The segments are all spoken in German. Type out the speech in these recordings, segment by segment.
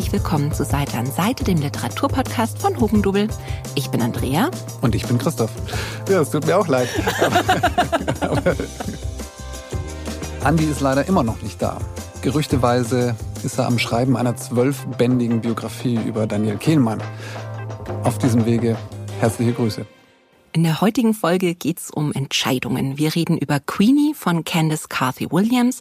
herzlich willkommen zu Seite an Seite, dem Literaturpodcast von Hugendubel. Ich bin Andrea. Und ich bin Christoph. Ja, es tut mir auch leid. aber, aber Andi ist leider immer noch nicht da. Gerüchteweise ist er am Schreiben einer zwölfbändigen Biografie über Daniel Kehlmann. Auf diesem Wege herzliche Grüße. In der heutigen Folge geht's um Entscheidungen. Wir reden über Queenie von Candice Carthy Williams,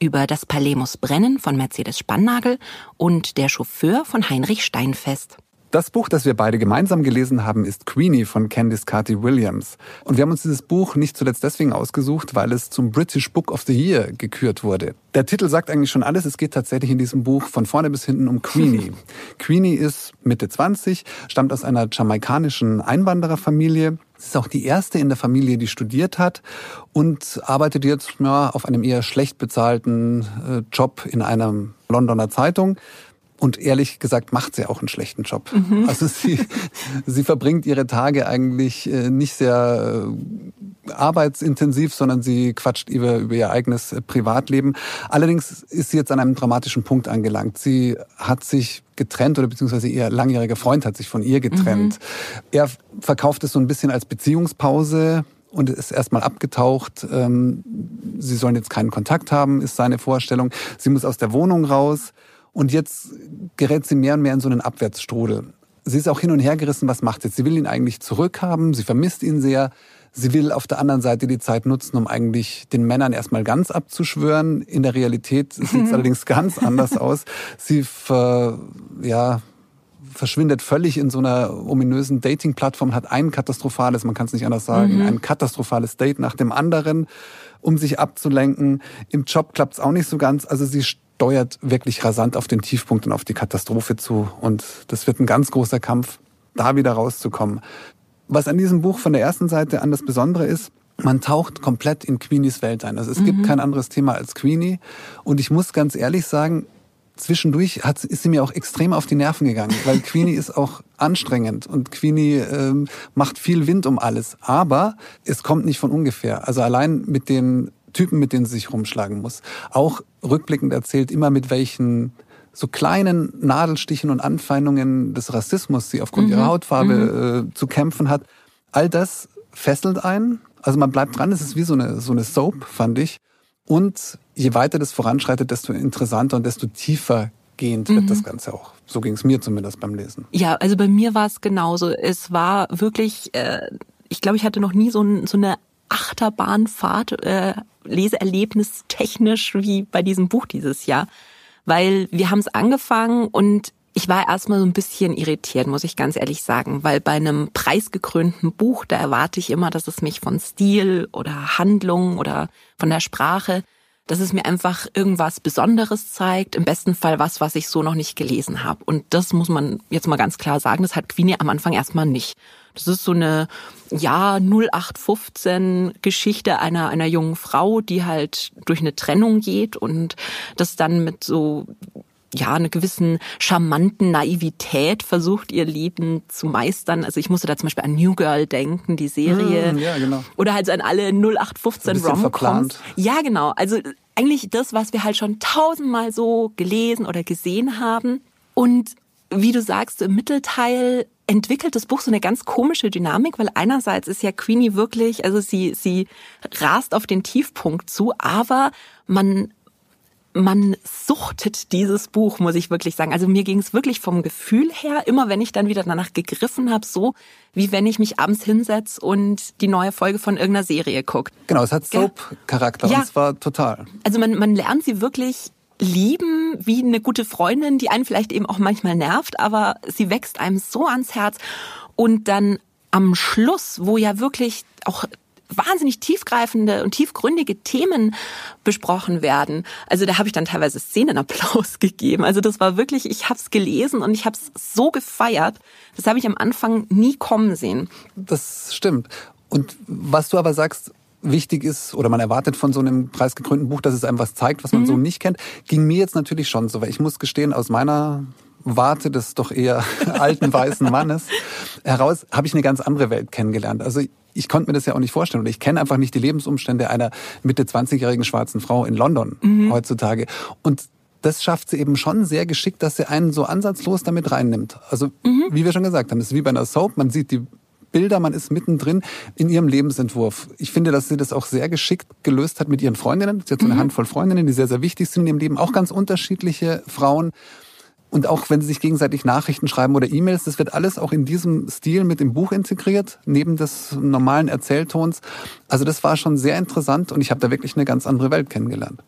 über das Palais muss brennen von Mercedes Spannagel und der Chauffeur von Heinrich Steinfest. Das Buch, das wir beide gemeinsam gelesen haben, ist Queenie von Candice Carty Williams. Und wir haben uns dieses Buch nicht zuletzt deswegen ausgesucht, weil es zum British Book of the Year gekürt wurde. Der Titel sagt eigentlich schon alles. Es geht tatsächlich in diesem Buch von vorne bis hinten um Queenie. Queenie ist Mitte 20, stammt aus einer jamaikanischen Einwandererfamilie. Sie ist auch die erste in der Familie, die studiert hat und arbeitet jetzt ja, auf einem eher schlecht bezahlten äh, Job in einer Londoner Zeitung. Und ehrlich gesagt macht sie auch einen schlechten Job. Mhm. Also sie, sie verbringt ihre Tage eigentlich äh, nicht sehr äh, arbeitsintensiv, sondern sie quatscht über, über ihr eigenes äh, Privatleben. Allerdings ist sie jetzt an einem dramatischen Punkt angelangt. Sie hat sich getrennt oder beziehungsweise ihr langjähriger Freund hat sich von ihr getrennt. Mhm. Er verkauft es so ein bisschen als Beziehungspause und ist erstmal abgetaucht. Ähm, sie sollen jetzt keinen Kontakt haben, ist seine Vorstellung. Sie muss aus der Wohnung raus. Und jetzt gerät sie mehr und mehr in so einen Abwärtsstrudel. Sie ist auch hin und her gerissen, was macht sie jetzt? Sie will ihn eigentlich zurückhaben, sie vermisst ihn sehr. Sie will auf der anderen Seite die Zeit nutzen, um eigentlich den Männern erstmal ganz abzuschwören. In der Realität sieht es allerdings ganz anders aus. Sie ver, ja, verschwindet völlig in so einer ominösen Dating-Plattform, hat ein katastrophales, man kann es nicht anders sagen, mhm. ein katastrophales Date nach dem anderen, um sich abzulenken. Im Job klappt es auch nicht so ganz. Also sie steuert wirklich rasant auf den Tiefpunkt und auf die Katastrophe zu. Und das wird ein ganz großer Kampf, da wieder rauszukommen. Was an diesem Buch von der ersten Seite an das Besondere ist, man taucht komplett in Queenies Welt ein. Also es mhm. gibt kein anderes Thema als Queenie. Und ich muss ganz ehrlich sagen, zwischendurch hat, ist sie mir auch extrem auf die Nerven gegangen, weil Queenie ist auch anstrengend und Queenie ähm, macht viel Wind um alles. Aber es kommt nicht von ungefähr. Also allein mit den Typen, mit denen sie sich rumschlagen muss. Auch rückblickend erzählt, immer mit welchen so kleinen Nadelstichen und Anfeindungen des Rassismus sie aufgrund mhm. ihrer Hautfarbe mhm. äh, zu kämpfen hat. All das fesselt einen. Also man bleibt dran. Es ist wie so eine, so eine Soap, fand ich. Und je weiter das voranschreitet, desto interessanter und desto tiefer gehend wird mhm. das Ganze auch. So ging es mir zumindest beim Lesen. Ja, also bei mir war es genauso. Es war wirklich, äh, ich glaube, ich hatte noch nie so, ein, so eine Achterbahnfahrt, äh, Leseerlebnis technisch wie bei diesem Buch dieses Jahr. Weil wir haben es angefangen und ich war erstmal so ein bisschen irritiert, muss ich ganz ehrlich sagen, weil bei einem preisgekrönten Buch, da erwarte ich immer, dass es mich von Stil oder Handlung oder von der Sprache, dass es mir einfach irgendwas Besonderes zeigt, im besten Fall was, was ich so noch nicht gelesen habe. Und das muss man jetzt mal ganz klar sagen, das hat Queenie am Anfang erstmal nicht. Das ist so eine, ja, 0815 Geschichte einer, einer jungen Frau, die halt durch eine Trennung geht und das dann mit so, ja, einer gewissen charmanten Naivität versucht, ihr Leben zu meistern. Also ich musste da zum Beispiel an New Girl denken, die Serie. Mm, ja, genau. Oder halt so an alle 0815 so Romcoms. Ja, genau. Also eigentlich das, was wir halt schon tausendmal so gelesen oder gesehen haben. Und wie du sagst, im Mittelteil entwickelt das Buch so eine ganz komische Dynamik, weil einerseits ist ja Queenie wirklich, also sie, sie rast auf den Tiefpunkt zu, aber man man suchtet dieses Buch, muss ich wirklich sagen. Also mir ging es wirklich vom Gefühl her, immer wenn ich dann wieder danach gegriffen habe, so wie wenn ich mich abends hinsetze und die neue Folge von irgendeiner Serie gucke. Genau, es hat Soap-Charakter ja. und zwar total. Also man, man lernt sie wirklich lieben wie eine gute Freundin, die einen vielleicht eben auch manchmal nervt, aber sie wächst einem so ans Herz. Und dann am Schluss, wo ja wirklich auch wahnsinnig tiefgreifende und tiefgründige Themen besprochen werden. Also da habe ich dann teilweise Szenenapplaus gegeben. Also das war wirklich, ich habe es gelesen und ich habe es so gefeiert. Das habe ich am Anfang nie kommen sehen. Das stimmt. Und was du aber sagst, wichtig ist oder man erwartet von so einem preisgekrönten Buch, dass es einem was zeigt, was man mhm. so nicht kennt, ging mir jetzt natürlich schon so, weil ich muss gestehen, aus meiner Warte des doch eher alten weißen Mannes heraus habe ich eine ganz andere Welt kennengelernt. Also ich konnte mir das ja auch nicht vorstellen und ich kenne einfach nicht die Lebensumstände einer Mitte 20-jährigen schwarzen Frau in London mhm. heutzutage. Und das schafft sie eben schon sehr geschickt, dass sie einen so ansatzlos damit reinnimmt. Also, mhm. wie wir schon gesagt haben, es ist wie bei einer Soap, man sieht die Bilder, man ist mittendrin in ihrem Lebensentwurf. Ich finde, dass sie das auch sehr geschickt gelöst hat mit ihren Freundinnen. Sie hat so eine mhm. Handvoll Freundinnen, die sehr, sehr wichtig sind in ihrem Leben. Auch ganz unterschiedliche Frauen. Und auch wenn sie sich gegenseitig Nachrichten schreiben oder E-Mails, das wird alles auch in diesem Stil mit dem Buch integriert, neben des normalen Erzähltons. Also das war schon sehr interessant und ich habe da wirklich eine ganz andere Welt kennengelernt.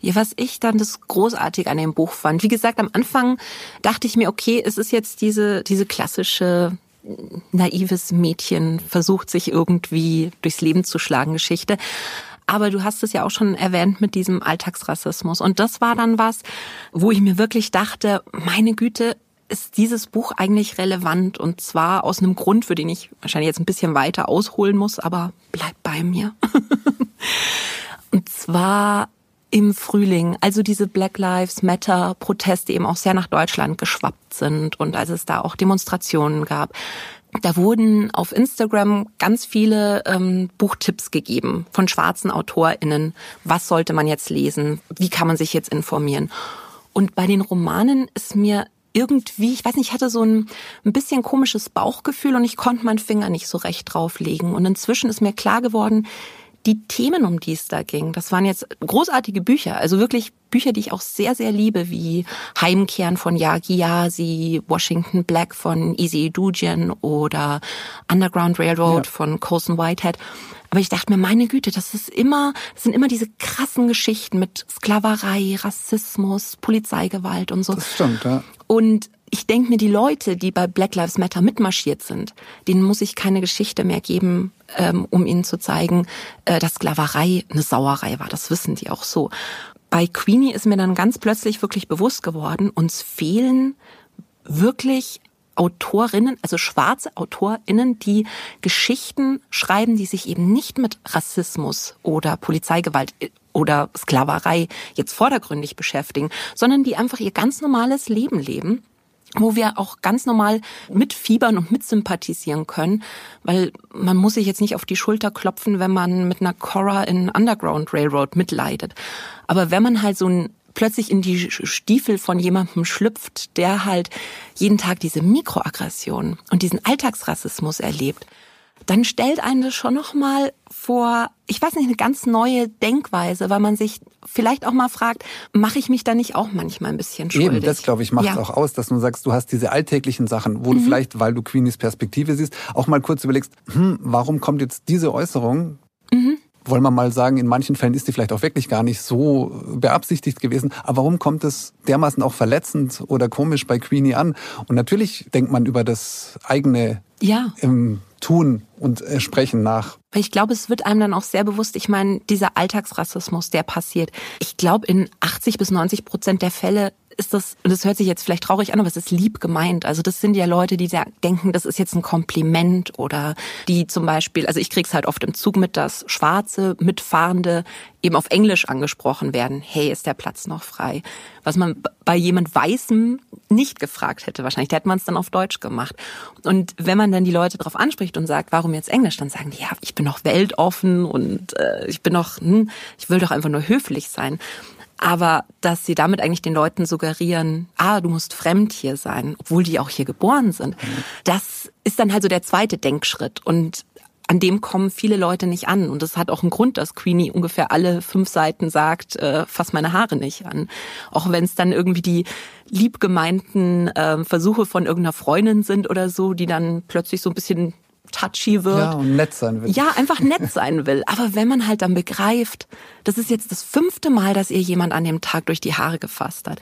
Ja, was ich dann das großartig an dem Buch fand. Wie gesagt, am Anfang dachte ich mir, okay, es ist jetzt diese, diese klassische naives Mädchen versucht sich irgendwie durchs Leben zu schlagen Geschichte. Aber du hast es ja auch schon erwähnt mit diesem Alltagsrassismus. Und das war dann was, wo ich mir wirklich dachte, meine Güte, ist dieses Buch eigentlich relevant? Und zwar aus einem Grund, für den ich wahrscheinlich jetzt ein bisschen weiter ausholen muss, aber bleib bei mir. und zwar im Frühling, also diese Black Lives Matter Proteste eben auch sehr nach Deutschland geschwappt sind und als es da auch Demonstrationen gab. Da wurden auf Instagram ganz viele ähm, Buchtipps gegeben von schwarzen AutorInnen. Was sollte man jetzt lesen? Wie kann man sich jetzt informieren? Und bei den Romanen ist mir irgendwie, ich weiß nicht, ich hatte so ein, ein bisschen komisches Bauchgefühl und ich konnte meinen Finger nicht so recht drauflegen. Und inzwischen ist mir klar geworden, die Themen, um die es da ging, das waren jetzt großartige Bücher, also wirklich Bücher, die ich auch sehr, sehr liebe, wie Heimkehren von Yagi Yasi, Washington Black von Easy Dujian oder Underground Railroad ja. von Colson Whitehead. Aber ich dachte mir, meine Güte, das ist immer, das sind immer diese krassen Geschichten mit Sklaverei, Rassismus, Polizeigewalt und so. Das stimmt, ja. Und ich denke mir, die Leute, die bei Black Lives Matter mitmarschiert sind, denen muss ich keine Geschichte mehr geben, ähm, um ihnen zu zeigen, äh, dass Sklaverei eine Sauerei war. Das wissen die auch so. Bei Queenie ist mir dann ganz plötzlich wirklich bewusst geworden, uns fehlen wirklich Autorinnen, also schwarze Autorinnen, die Geschichten schreiben, die sich eben nicht mit Rassismus oder Polizeigewalt äh, oder Sklaverei jetzt vordergründig beschäftigen, sondern die einfach ihr ganz normales Leben leben wo wir auch ganz normal mitfiebern und mitsympathisieren können, weil man muss sich jetzt nicht auf die Schulter klopfen, wenn man mit einer Cora in Underground Railroad mitleidet. Aber wenn man halt so ein plötzlich in die Stiefel von jemandem schlüpft, der halt jeden Tag diese Mikroaggression und diesen Alltagsrassismus erlebt, dann stellt einen das schon noch mal vor, ich weiß nicht, eine ganz neue Denkweise, weil man sich vielleicht auch mal fragt, mache ich mich da nicht auch manchmal ein bisschen schuldig? Eben, das glaube ich macht ja. auch aus, dass du sagst, du hast diese alltäglichen Sachen, wo mhm. du vielleicht, weil du Queenies Perspektive siehst, auch mal kurz überlegst, hm, warum kommt jetzt diese Äußerung? Mhm wollen wir mal sagen, in manchen Fällen ist die vielleicht auch wirklich gar nicht so beabsichtigt gewesen. Aber warum kommt es dermaßen auch verletzend oder komisch bei Queenie an? Und natürlich denkt man über das eigene ja. Tun und äh, Sprechen nach. Ich glaube, es wird einem dann auch sehr bewusst, ich meine, dieser Alltagsrassismus, der passiert. Ich glaube, in 80 bis 90 Prozent der Fälle ist das, das hört sich jetzt vielleicht traurig an, aber es ist lieb gemeint. Also das sind ja Leute, die denken, das ist jetzt ein Kompliment oder die zum Beispiel, also ich krieg's halt oft im Zug mit, dass schwarze Mitfahrende eben auf Englisch angesprochen werden. Hey, ist der Platz noch frei? Was man bei jemand Weißem nicht gefragt hätte wahrscheinlich. Da hätte man es dann auf Deutsch gemacht. Und wenn man dann die Leute darauf anspricht und sagt, warum jetzt Englisch, dann sagen die, ja, ich bin doch weltoffen und äh, ich bin doch, hm, ich will doch einfach nur höflich sein aber dass sie damit eigentlich den Leuten suggerieren, ah, du musst fremd hier sein, obwohl die auch hier geboren sind, das ist dann halt so der zweite Denkschritt und an dem kommen viele Leute nicht an. Und das hat auch einen Grund, dass Queenie ungefähr alle fünf Seiten sagt, äh, fass meine Haare nicht an. Auch wenn es dann irgendwie die liebgemeinten äh, Versuche von irgendeiner Freundin sind oder so, die dann plötzlich so ein bisschen touchy wird. Ja, und nett sein will. Ja, einfach nett sein will. Aber wenn man halt dann begreift, das ist jetzt das fünfte Mal, dass ihr jemand an dem Tag durch die Haare gefasst hat,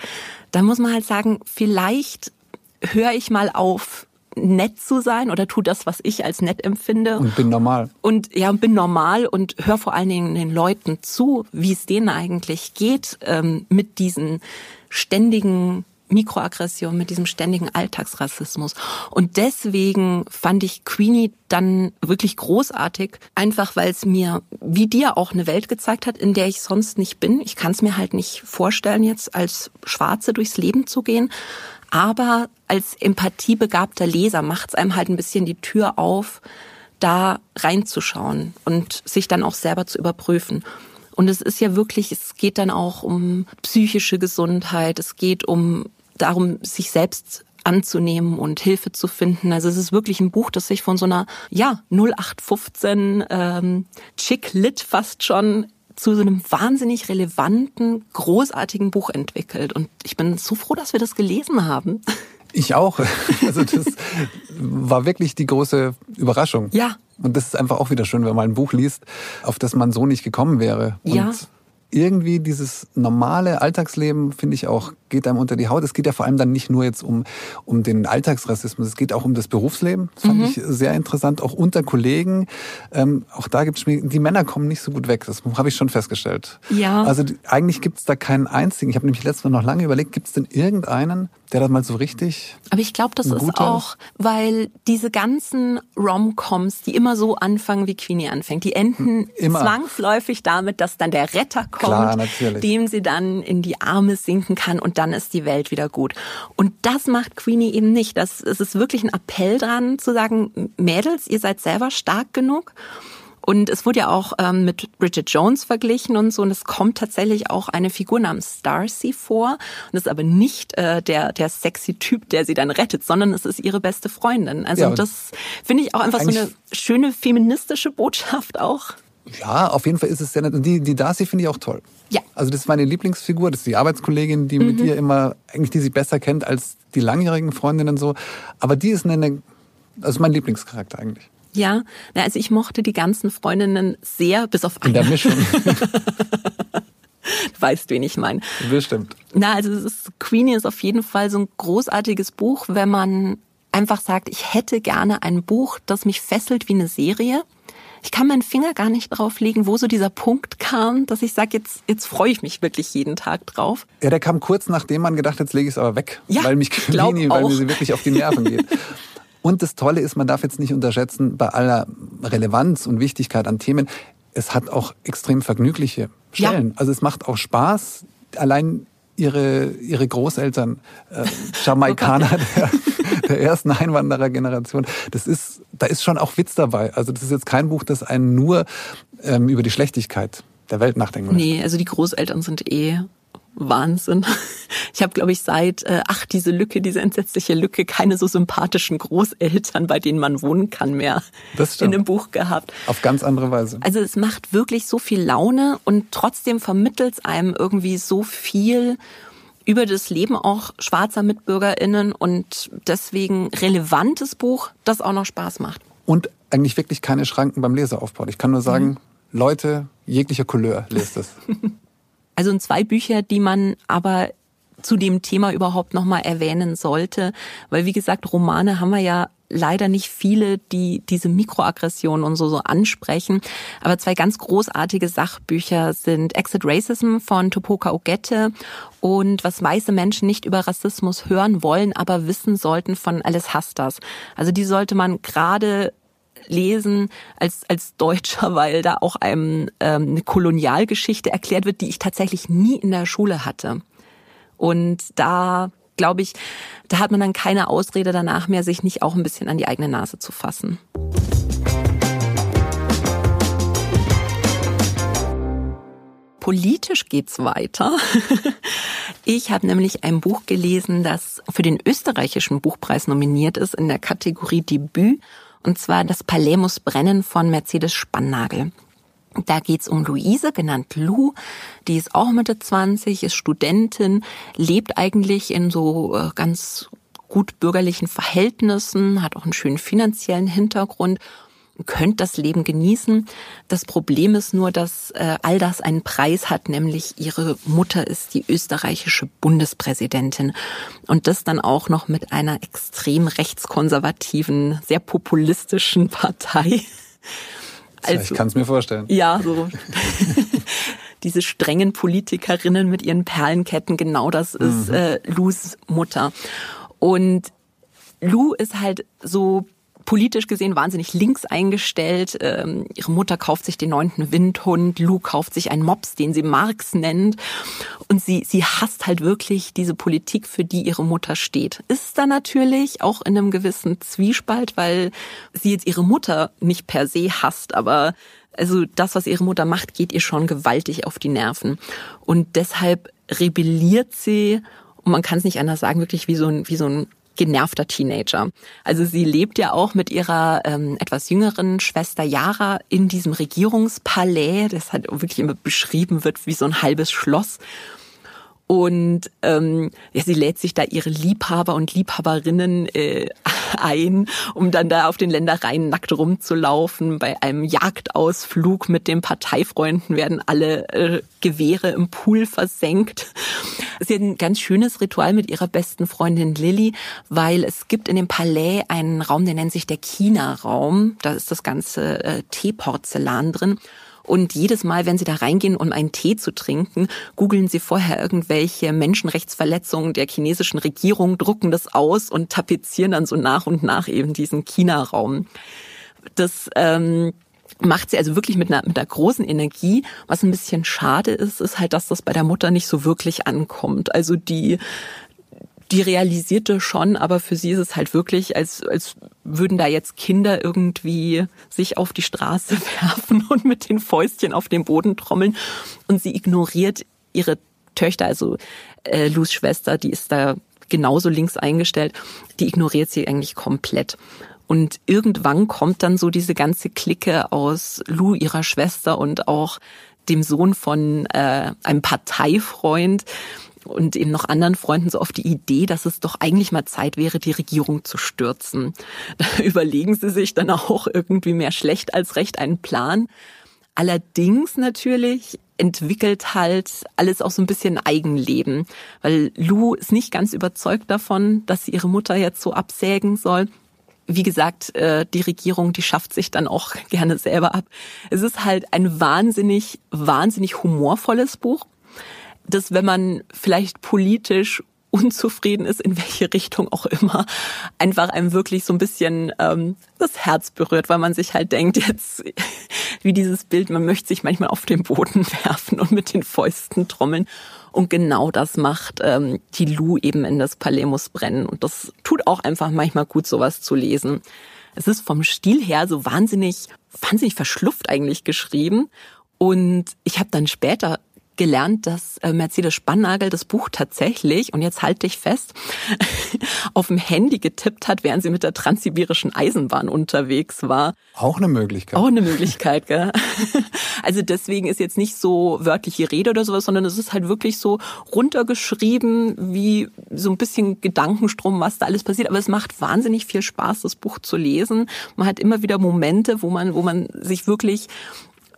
dann muss man halt sagen, vielleicht höre ich mal auf, nett zu sein oder tu das, was ich als nett empfinde. Und bin normal. Und ja, und bin normal und hör vor allen Dingen den Leuten zu, wie es denen eigentlich geht ähm, mit diesen ständigen Mikroaggression, mit diesem ständigen Alltagsrassismus. Und deswegen fand ich Queenie dann wirklich großartig, einfach weil es mir, wie dir auch eine Welt gezeigt hat, in der ich sonst nicht bin. Ich kann es mir halt nicht vorstellen, jetzt als Schwarze durchs Leben zu gehen. Aber als empathiebegabter Leser macht es einem halt ein bisschen die Tür auf, da reinzuschauen und sich dann auch selber zu überprüfen. Und es ist ja wirklich, es geht dann auch um psychische Gesundheit, es geht um darum, sich selbst anzunehmen und Hilfe zu finden. Also es ist wirklich ein Buch, das sich von so einer ja 0815 ähm, Chick Lit fast schon zu so einem wahnsinnig relevanten, großartigen Buch entwickelt. Und ich bin so froh, dass wir das gelesen haben. Ich auch. Also das war wirklich die große Überraschung. Ja. Und das ist einfach auch wieder schön, wenn man ein Buch liest, auf das man so nicht gekommen wäre. Und ja irgendwie dieses normale Alltagsleben, finde ich auch, geht einem unter die Haut. Es geht ja vor allem dann nicht nur jetzt um, um den Alltagsrassismus, es geht auch um das Berufsleben. Das fand mhm. ich sehr interessant, auch unter Kollegen. Ähm, auch da gibt es, die Männer kommen nicht so gut weg, das habe ich schon festgestellt. Ja. Also eigentlich gibt es da keinen einzigen. Ich habe nämlich letztes Mal noch lange überlegt, gibt es denn irgendeinen, der das mal so richtig. Aber ich glaube, das ist auch, weil diese ganzen Rom-Coms, die immer so anfangen, wie Queenie anfängt, die enden immer. zwangsläufig damit, dass dann der Retter kommt, Klar, dem sie dann in die Arme sinken kann und dann ist die Welt wieder gut. Und das macht Queenie eben nicht. Das, es ist wirklich ein Appell dran zu sagen, Mädels, ihr seid selber stark genug. Und es wurde ja auch ähm, mit Bridget Jones verglichen und so. Und es kommt tatsächlich auch eine Figur namens Starcy vor. Und das ist aber nicht äh, der, der sexy Typ, der sie dann rettet, sondern es ist ihre beste Freundin. Also ja, das finde ich auch einfach so eine schöne feministische Botschaft auch. Ja, auf jeden Fall ist es sehr nett. Und die, die Darcy finde ich auch toll. Ja. Also das ist meine Lieblingsfigur. Das ist die Arbeitskollegin, die mhm. mit ihr immer, eigentlich die sie besser kennt als die langjährigen Freundinnen so. Aber die ist eine, also mein Lieblingscharakter eigentlich. Ja, also ich mochte die ganzen Freundinnen sehr, bis auf eine. In der Mischung. du weißt, wen ich meine. Bestimmt. Na, also es ist, Queenie ist auf jeden Fall so ein großartiges Buch, wenn man einfach sagt, ich hätte gerne ein Buch, das mich fesselt wie eine Serie. Ich kann meinen Finger gar nicht drauf legen, wo so dieser Punkt kam, dass ich sage, jetzt, jetzt freue ich mich wirklich jeden Tag drauf. Ja, der kam kurz nachdem man gedacht hat, jetzt lege ich es aber weg, ja, weil mich Queenie, weil mir sie wirklich auf die Nerven geht. Und das Tolle ist, man darf jetzt nicht unterschätzen, bei aller Relevanz und Wichtigkeit an Themen, es hat auch extrem vergnügliche Stellen. Ja. Also es macht auch Spaß, allein ihre, ihre Großeltern, äh, Jamaikaner der, der ersten Einwanderergeneration. Das ist, da ist schon auch Witz dabei. Also das ist jetzt kein Buch, das einen nur ähm, über die Schlechtigkeit der Welt nachdenken lässt. Nee, also die Großeltern sind eh Wahnsinn. Ich habe, glaube ich, seit äh, ach diese Lücke, diese entsetzliche Lücke, keine so sympathischen Großeltern, bei denen man wohnen kann mehr das stimmt. in dem Buch gehabt. Auf ganz andere Weise. Also es macht wirklich so viel Laune und trotzdem vermittelt es einem irgendwie so viel über das Leben auch schwarzer MitbürgerInnen und deswegen relevantes Buch, das auch noch Spaß macht. Und eigentlich wirklich keine Schranken beim Leseaufbau. Ich kann nur sagen, mhm. Leute jeglicher Couleur lest es. Also zwei Bücher, die man aber zu dem Thema überhaupt nochmal erwähnen sollte, weil wie gesagt, Romane haben wir ja leider nicht viele, die diese Mikroaggressionen und so, so ansprechen. Aber zwei ganz großartige Sachbücher sind Exit Racism von Topoka Ogette und was weiße Menschen nicht über Rassismus hören wollen, aber wissen sollten von Alice Hastas. Also die sollte man gerade lesen als, als Deutscher, weil da auch einem ähm, eine Kolonialgeschichte erklärt wird, die ich tatsächlich nie in der Schule hatte. Und da glaube ich, da hat man dann keine Ausrede danach mehr, sich nicht auch ein bisschen an die eigene Nase zu fassen. Politisch geht's weiter. Ich habe nämlich ein Buch gelesen, das für den österreichischen Buchpreis nominiert ist in der Kategorie Debüt und zwar das Palais muss brennen von Mercedes Spannagel. Da geht's um Luise, genannt Lou. Die ist auch Mitte 20, ist Studentin, lebt eigentlich in so äh, ganz gut bürgerlichen Verhältnissen, hat auch einen schönen finanziellen Hintergrund könnt das Leben genießen. Das Problem ist nur, dass äh, all das einen Preis hat, nämlich ihre Mutter ist die österreichische Bundespräsidentin und das dann auch noch mit einer extrem rechtskonservativen, sehr populistischen Partei. Also, ich kann es mir vorstellen. Ja, so. diese strengen Politikerinnen mit ihren Perlenketten, genau das ist mhm. äh, Lus Mutter. Und Lou ist halt so politisch gesehen wahnsinnig links eingestellt. Ähm, ihre Mutter kauft sich den neunten Windhund, Lou kauft sich einen Mops, den sie Marx nennt. Und sie, sie hasst halt wirklich diese Politik, für die ihre Mutter steht. Ist da natürlich auch in einem gewissen Zwiespalt, weil sie jetzt ihre Mutter nicht per se hasst, aber Also das, was ihre Mutter macht, geht ihr schon gewaltig auf die Nerven. Und deshalb rebelliert sie, und man kann es nicht anders sagen, wirklich wie so ein, wie so ein genervter Teenager. Also sie lebt ja auch mit ihrer ähm, etwas jüngeren Schwester Yara in diesem Regierungspalais, das halt wirklich immer beschrieben wird wie so ein halbes Schloss. Und ähm, ja, sie lädt sich da ihre Liebhaber und Liebhaberinnen äh, ein, um dann da auf den Ländereien nackt rumzulaufen. Bei einem Jagdausflug mit den Parteifreunden werden alle äh, Gewehre im Pool versenkt. Sie hat ein ganz schönes Ritual mit ihrer besten Freundin Lilly, weil es gibt in dem Palais einen Raum, der nennt sich der China-Raum. Da ist das ganze äh, Teeporzellan drin. Und jedes Mal, wenn Sie da reingehen, um einen Tee zu trinken, googeln Sie vorher irgendwelche Menschenrechtsverletzungen der chinesischen Regierung, drucken das aus und tapezieren dann so nach und nach eben diesen China-Raum. Das ähm, macht sie also wirklich mit einer, mit einer großen Energie. Was ein bisschen schade ist, ist halt, dass das bei der Mutter nicht so wirklich ankommt. Also die die realisierte schon, aber für sie ist es halt wirklich, als, als würden da jetzt Kinder irgendwie sich auf die Straße werfen und mit den Fäustchen auf den Boden trommeln. Und sie ignoriert ihre Töchter, also äh, Lus Schwester, die ist da genauso links eingestellt, die ignoriert sie eigentlich komplett. Und irgendwann kommt dann so diese ganze Clique aus Lou, ihrer Schwester und auch dem Sohn von äh, einem Parteifreund und eben noch anderen Freunden so auf die Idee, dass es doch eigentlich mal Zeit wäre, die Regierung zu stürzen. Da überlegen sie sich dann auch irgendwie mehr schlecht als recht einen Plan. Allerdings natürlich entwickelt halt alles auch so ein bisschen Eigenleben, weil Lou ist nicht ganz überzeugt davon, dass sie ihre Mutter jetzt so absägen soll wie gesagt, äh, die Regierung, die schafft sich dann auch gerne selber ab. Es ist halt ein wahnsinnig, wahnsinnig humorvolles Buch dass wenn man vielleicht politisch unzufrieden ist, in welche Richtung auch immer, einfach einem wirklich so ein bisschen ähm, das Herz berührt, weil man sich halt denkt, jetzt wie dieses Bild, man möchte sich manchmal auf den Boden werfen und mit den Fäusten trommeln. Und genau das macht ähm, die Lu eben in das Palais muss brennen. Und das tut auch einfach manchmal gut, sowas zu lesen. Es ist vom Stil her so wahnsinnig, wahnsinnig verschlufft eigentlich geschrieben. Und ich habe dann später gelernt, dass äh, Mercedes Spannagel das Buch tatsächlich, und jetzt halte ich fest, auf dem Handy getippt hat, während sie mit der transsibirischen Eisenbahn unterwegs war. Auch eine Möglichkeit. Auch eine Möglichkeit, gell? Also deswegen ist jetzt nicht so wörtliche Rede oder sowas, sondern es ist halt wirklich so runtergeschrieben, wie so ein bisschen Gedankenstrom, was da alles passiert. Aber es macht wahnsinnig viel Spaß, das Buch zu lesen. Man hat immer wieder Momente, wo man, wo man sich wirklich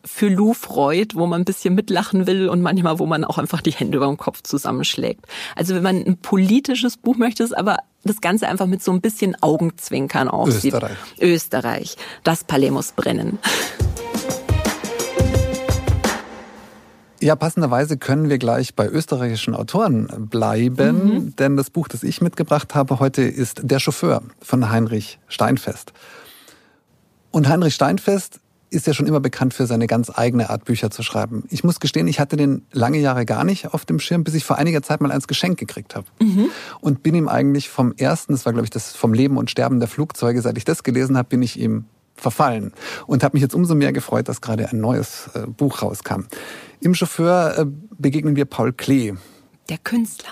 für Lou freut, wo man ein bisschen mitlachen will und manchmal, wo man auch einfach die Hände über dem Kopf zusammenschlägt. Also wenn man ein politisches Buch möchte, ist aber das Ganze einfach mit so ein bisschen Augenzwinkern aussieht. Österreich. Österreich. Das Palais muss brennen. Ja, passenderweise können wir gleich bei österreichischen Autoren bleiben, mhm. denn das Buch, das ich mitgebracht habe heute, ist Der Chauffeur von Heinrich Steinfest. Und Heinrich Steinfest ist ja schon immer bekannt für seine ganz eigene Art, Bücher zu schreiben. Ich muss gestehen, ich hatte den lange Jahre gar nicht auf dem Schirm, bis ich vor einiger Zeit mal eins Geschenk gekriegt habe. Mhm. Und bin ihm eigentlich vom ersten, das war glaube ich das vom Leben und Sterben der Flugzeuge, seit ich das gelesen habe, bin ich ihm verfallen. Und habe mich jetzt umso mehr gefreut, dass gerade ein neues äh, Buch rauskam. Im Chauffeur äh, begegnen wir Paul Klee. Der Künstler.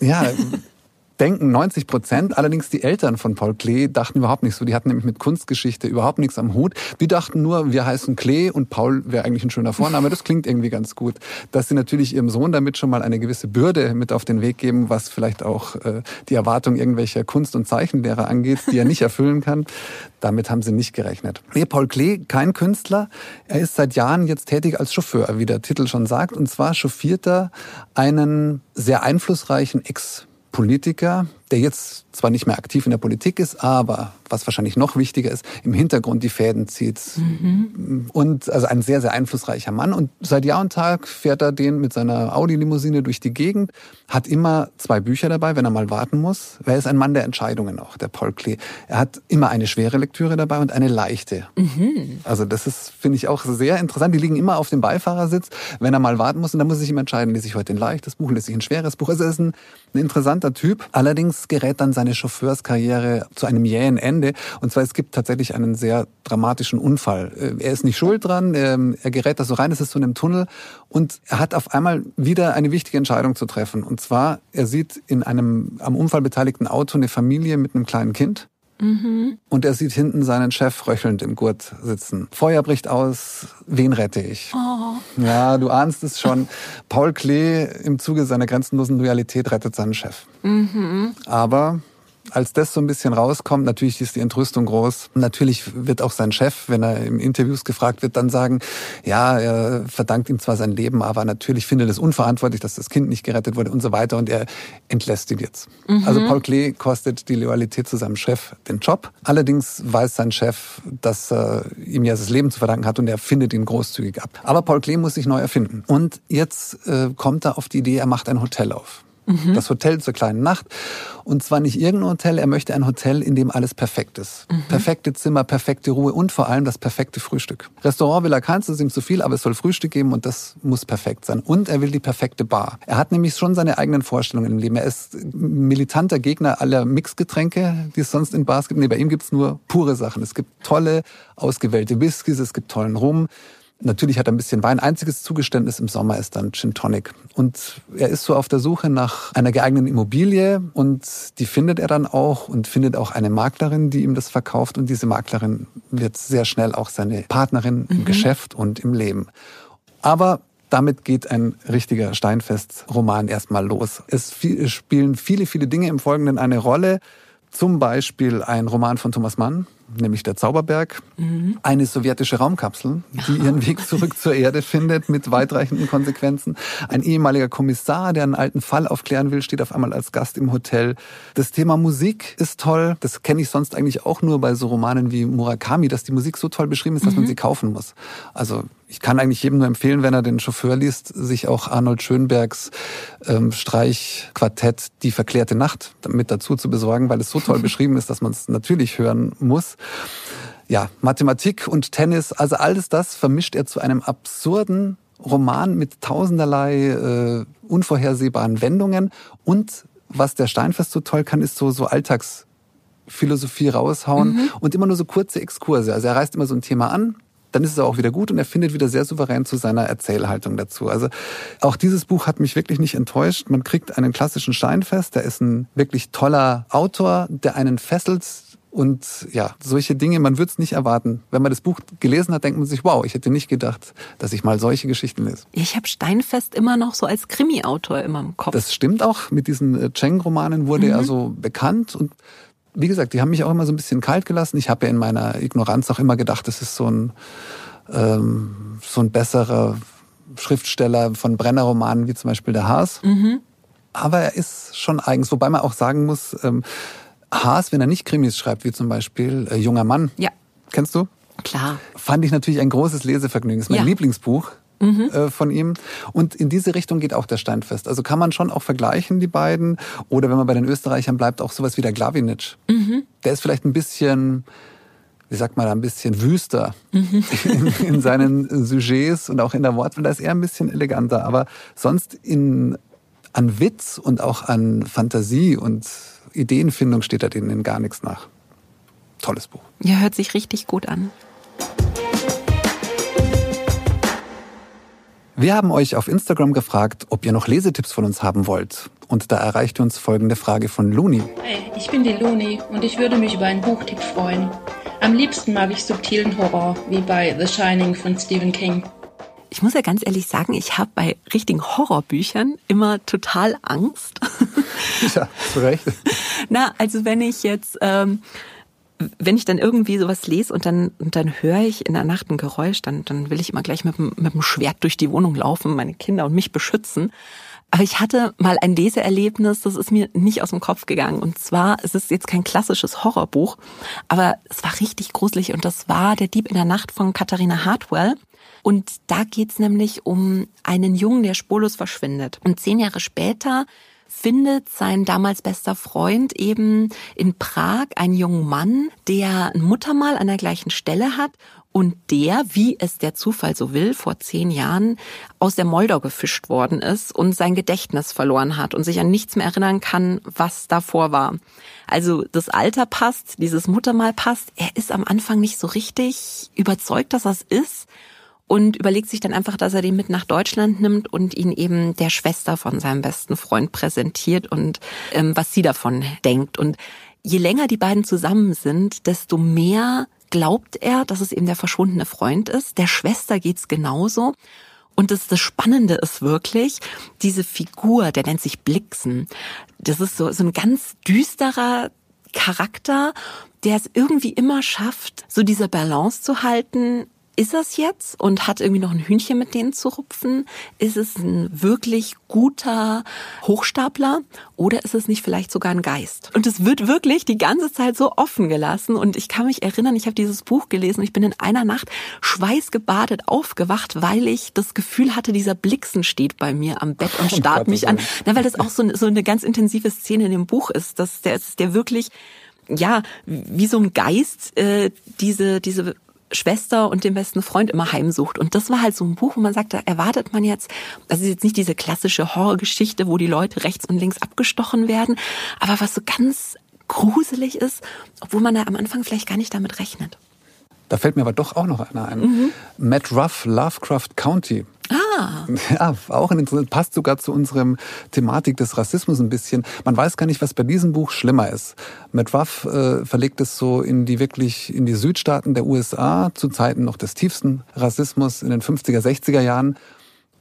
Ja, denken 90 Prozent. Allerdings die Eltern von Paul Klee dachten überhaupt nicht so. Die hatten nämlich mit Kunstgeschichte überhaupt nichts am Hut. Die dachten nur, wir heißen Klee und Paul wäre eigentlich ein schöner Vorname. Das klingt irgendwie ganz gut. Dass sie natürlich ihrem Sohn damit schon mal eine gewisse Bürde mit auf den Weg geben, was vielleicht auch äh, die Erwartung irgendwelcher Kunst- und Zeichenlehrer angeht, die er nicht erfüllen kann. Damit haben sie nicht gerechnet. Nee, Paul Klee, kein Künstler. Er ist seit Jahren jetzt tätig als Chauffeur, wie der Titel schon sagt. Und zwar chauffiert er einen sehr einflussreichen Ex- Politiker, der jetzt zwar nicht mehr aktiv in der Politik ist, aber was wahrscheinlich noch wichtiger ist, im Hintergrund die Fäden zieht. Mhm. Und also ein sehr, sehr einflussreicher Mann. Und seit Jahr und Tag fährt er den mit seiner Audi-Limousine durch die Gegend, hat immer zwei Bücher dabei, wenn er mal warten muss. Er ist ein Mann der Entscheidungen auch, der Paul Klee. Er hat immer eine schwere Lektüre dabei und eine leichte. Mhm. Also das ist, finde ich, auch sehr interessant. Die liegen immer auf dem Beifahrersitz, wenn er mal warten muss. Und dann muss sich ihm entscheiden, lese ich heute ein leichtes Buch, lese ich ein schweres Buch. Also er ist ein, ein interessanter Typ. Allerdings allerdings gerät dann seine Chauffeurskarriere zu einem jähen Ende. Und zwar, es gibt tatsächlich einen sehr dramatischen Unfall. Äh, er ist nicht schuld dran, ähm, er gerät da so rein, es ist so in einem Tunnel und er hat auf einmal wieder eine wichtige Entscheidung zu treffen. Und zwar, er sieht in einem am Unfall beteiligten Auto eine Familie mit einem kleinen Kind. Mhm. Und er sieht hinten seinen Chef röchelnd im Gurt sitzen. Feuer bricht aus. Wen rette ich? Oh. Ja, du ahnst es schon. Paul Klee im Zuge seiner grenzenlosen Loyalität rettet seinen Chef. Mhm. Aber als das so ein bisschen rauskommt, natürlich ist die Entrüstung groß. Natürlich wird auch sein Chef, wenn er im Interviews gefragt wird, dann sagen, ja, er verdankt ihm zwar sein Leben, aber natürlich findet es unverantwortlich, dass das Kind nicht gerettet wurde und so weiter und er entlässt ihn jetzt. Mhm. Also Paul Klee kostet die Loyalität zu seinem Chef den Job. Allerdings weiß sein Chef, dass er ihm ja das Leben zu verdanken hat und er findet ihn großzügig ab. Aber Paul Klee muss sich neu erfinden. Und jetzt äh, kommt er auf die Idee, er macht ein Hotel auf. Mhm. Das Hotel zur kleinen Nacht. Und zwar nicht irgendein Hotel, er möchte ein Hotel, in dem alles perfekt ist. Mhm. Perfekte Zimmer, perfekte Ruhe und vor allem das perfekte Frühstück. Restaurant will er keins, das ist ihm zu viel, aber es soll Frühstück geben und das muss perfekt sein. Und er will die perfekte Bar. Er hat nämlich schon seine eigenen Vorstellungen im Leben. Er ist militanter Gegner aller Mixgetränke, die es sonst in Bars gibt. Nee, bei ihm gibt's nur pure Sachen. Es gibt tolle, ausgewählte Whiskys, es gibt tollen Rum. Natürlich hat er ein bisschen Wein. Einziges Zugeständnis im Sommer ist dann Gin Tonic. Und er ist so auf der Suche nach einer geeigneten Immobilie und die findet er dann auch und findet auch eine Maklerin, die ihm das verkauft. Und diese Maklerin wird sehr schnell auch seine Partnerin mhm. im Geschäft und im Leben. Aber damit geht ein richtiger Steinfest-Roman erstmal los. Es spielen viele, viele Dinge im Folgenden eine Rolle. Zum Beispiel ein Roman von Thomas Mann, nämlich der Zauberberg. Mhm. Eine sowjetische Raumkapsel, die ihren Weg zurück zur Erde findet mit weitreichenden Konsequenzen. Ein ehemaliger Kommissar, der einen alten Fall aufklären will, steht auf einmal als Gast im Hotel. Das Thema Musik ist toll. Das kenne ich sonst eigentlich auch nur bei so Romanen wie Murakami, dass die Musik so toll beschrieben ist, dass mhm. man sie kaufen muss. Also ich kann eigentlich jedem nur empfehlen, wenn er den Chauffeur liest, sich auch Arnold Schönbergs ähm, Streichquartett Die verklärte Nacht mit dazu zu besorgen, weil es so toll beschrieben ist, dass man es natürlich hören muss. Ja, Mathematik und Tennis, also alles das vermischt er zu einem absurden Roman mit tausenderlei äh, unvorhersehbaren Wendungen. Und was der Steinfest so toll kann, ist so, so Alltagsphilosophie raushauen mhm. und immer nur so kurze Exkurse. Also er reißt immer so ein Thema an, dann ist es auch wieder gut und er findet wieder sehr souverän zu seiner Erzählhaltung dazu. Also auch dieses Buch hat mich wirklich nicht enttäuscht. Man kriegt einen klassischen Steinfest, der ist ein wirklich toller Autor, der einen fesselt, und ja, solche Dinge, man würde es nicht erwarten. Wenn man das Buch gelesen hat, denkt man sich, wow, ich hätte nicht gedacht, dass ich mal solche Geschichten lese. Ich habe Steinfest immer noch so als Krimi-Autor immer im Kopf. Das stimmt auch. Mit diesen äh, Cheng-Romanen wurde mhm. er so bekannt. Und wie gesagt, die haben mich auch immer so ein bisschen kalt gelassen. Ich habe ja in meiner Ignoranz auch immer gedacht, das ist so ein, ähm, so ein besserer Schriftsteller von Brenner-Romanen wie zum Beispiel der Haas. Mhm. Aber er ist schon eigens, wobei man auch sagen muss, ähm, Haas, wenn er nicht Krimis schreibt, wie zum Beispiel äh, Junger Mann. Ja. Kennst du? Klar. Fand ich natürlich ein großes Lesevergnügen. Das ist mein ja. Lieblingsbuch. Mhm. Äh, von ihm. Und in diese Richtung geht auch der Steinfest. Also kann man schon auch vergleichen, die beiden. Oder wenn man bei den Österreichern bleibt, auch sowas wie der Glavinic. Mhm. Der ist vielleicht ein bisschen, wie sagt man da, ein bisschen wüster mhm. in, in, seinen Sujets und auch in der Wortwahl. Da ist er ein bisschen eleganter. Aber sonst in, an Witz und auch an Fantasie und Ideenfindung steht da denen gar nichts nach. Tolles Buch. Ja, hört sich richtig gut an. Wir haben euch auf Instagram gefragt, ob ihr noch Lesetipps von uns haben wollt. Und da erreichte uns folgende Frage von Luni. Hey, ich bin die Luni und ich würde mich über einen Buchtipp freuen. Am liebsten mag ich subtilen Horror, wie bei The Shining von Stephen King. Ich muss ja ganz ehrlich sagen, ich habe bei richtigen Horrorbüchern immer total Angst. Ja, zu Recht. Na, also wenn ich jetzt, ähm, wenn ich dann irgendwie sowas lese und dann, und dann höre ich in der Nacht ein Geräusch, dann, dann will ich immer gleich mit, mit dem Schwert durch die Wohnung laufen, meine Kinder und mich beschützen. Aber ich hatte mal ein Leseerlebnis, das ist mir nicht aus dem Kopf gegangen. Und zwar, es ist jetzt kein klassisches Horrorbuch, aber es war richtig gruselig und das war Der Dieb in der Nacht von Katharina Hartwell. Und da geht's nämlich um einen Jungen, der spurlos verschwindet. Und zehn Jahre später findet sein damals bester Freund eben in Prag einen jungen Mann, der ein Muttermal an der gleichen Stelle hat und der, wie es der Zufall so will, vor zehn Jahren aus der Moldau gefischt worden ist und sein Gedächtnis verloren hat und sich an nichts mehr erinnern kann, was davor war. Also das Alter passt, dieses Muttermal passt. Er ist am Anfang nicht so richtig überzeugt, dass das ist und überlegt sich dann einfach, dass er den mit nach Deutschland nimmt und ihn eben der Schwester von seinem besten Freund präsentiert und ähm, was sie davon denkt. Und je länger die beiden zusammen sind, desto mehr glaubt er, dass es eben der verschwundene Freund ist. Der Schwester geht's genauso. Und das, das Spannende ist wirklich, diese Figur, der nennt sich Blixen. Das ist so, so ein ganz düsterer Charakter, der es irgendwie immer schafft, so diese Balance zu halten ist es jetzt und hat irgendwie noch ein Hühnchen mit denen zu rupfen? Ist es ein wirklich guter Hochstapler oder ist es nicht vielleicht sogar ein Geist? Und es wird wirklich die ganze Zeit so offen gelassen und ich kann mich erinnern, ich habe dieses Buch gelesen, ich bin in einer Nacht schweißgebadet aufgewacht, weil ich das Gefühl hatte, dieser Blixen steht bei mir am Bett und oh starrt mich an. Na, weil das auch so, so eine ganz intensive Szene in dem Buch ist, dass der, der wirklich ja, wie so ein Geist äh, diese, diese Schwester und den besten Freund immer heimsucht. Und das war halt so ein Buch, wo man sagt, da erwartet man jetzt, das ist jetzt nicht diese klassische Horrorgeschichte, wo die Leute rechts und links abgestochen werden, aber was so ganz gruselig ist, obwohl man da am Anfang vielleicht gar nicht damit rechnet. Da fällt mir aber doch auch noch einer ein. Mhm. Matt Ruff, Lovecraft County. Ja, auch ein interessant, passt sogar zu unserem Thematik des Rassismus ein bisschen. Man weiß gar nicht, was bei diesem Buch schlimmer ist. Matt Ruff äh, verlegt es so in die wirklich, in die Südstaaten der USA, zu Zeiten noch des tiefsten Rassismus in den 50er, 60er Jahren.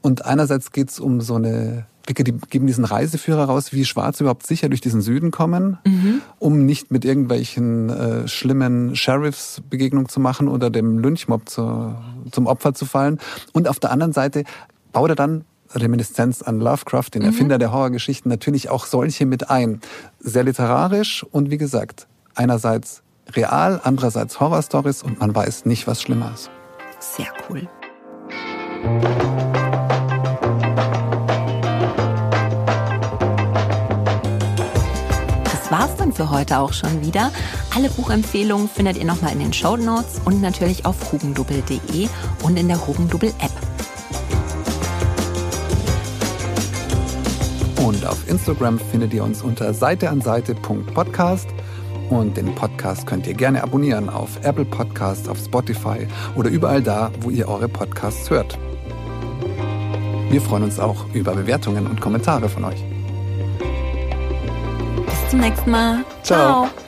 Und einerseits geht es um so eine Blicke, die geben diesen Reiseführer raus, wie Schwarze überhaupt sicher durch diesen Süden kommen, mhm. um nicht mit irgendwelchen äh, schlimmen Sheriffs Begegnung zu machen oder dem Lynchmob zu, zum Opfer zu fallen. Und auf der anderen Seite baut er dann Reminiszenz an Lovecraft, den mhm. Erfinder der Horrorgeschichten, natürlich auch solche mit ein. Sehr literarisch und wie gesagt, einerseits real, andererseits Horrorstories und man weiß nicht, was schlimmer ist. Sehr cool. War's dann für heute auch schon wieder. Alle Buchempfehlungen findet ihr nochmal in den Show Notes und natürlich auf hugendubbel.de und in der Hugendubbel App. Und auf Instagram findet ihr uns unter seiteanseite.podcast. Und den Podcast könnt ihr gerne abonnieren auf Apple Podcasts, auf Spotify oder überall da, wo ihr eure Podcasts hört. Wir freuen uns auch über Bewertungen und Kommentare von euch zum nächsten Mal. Ciao. Ciao.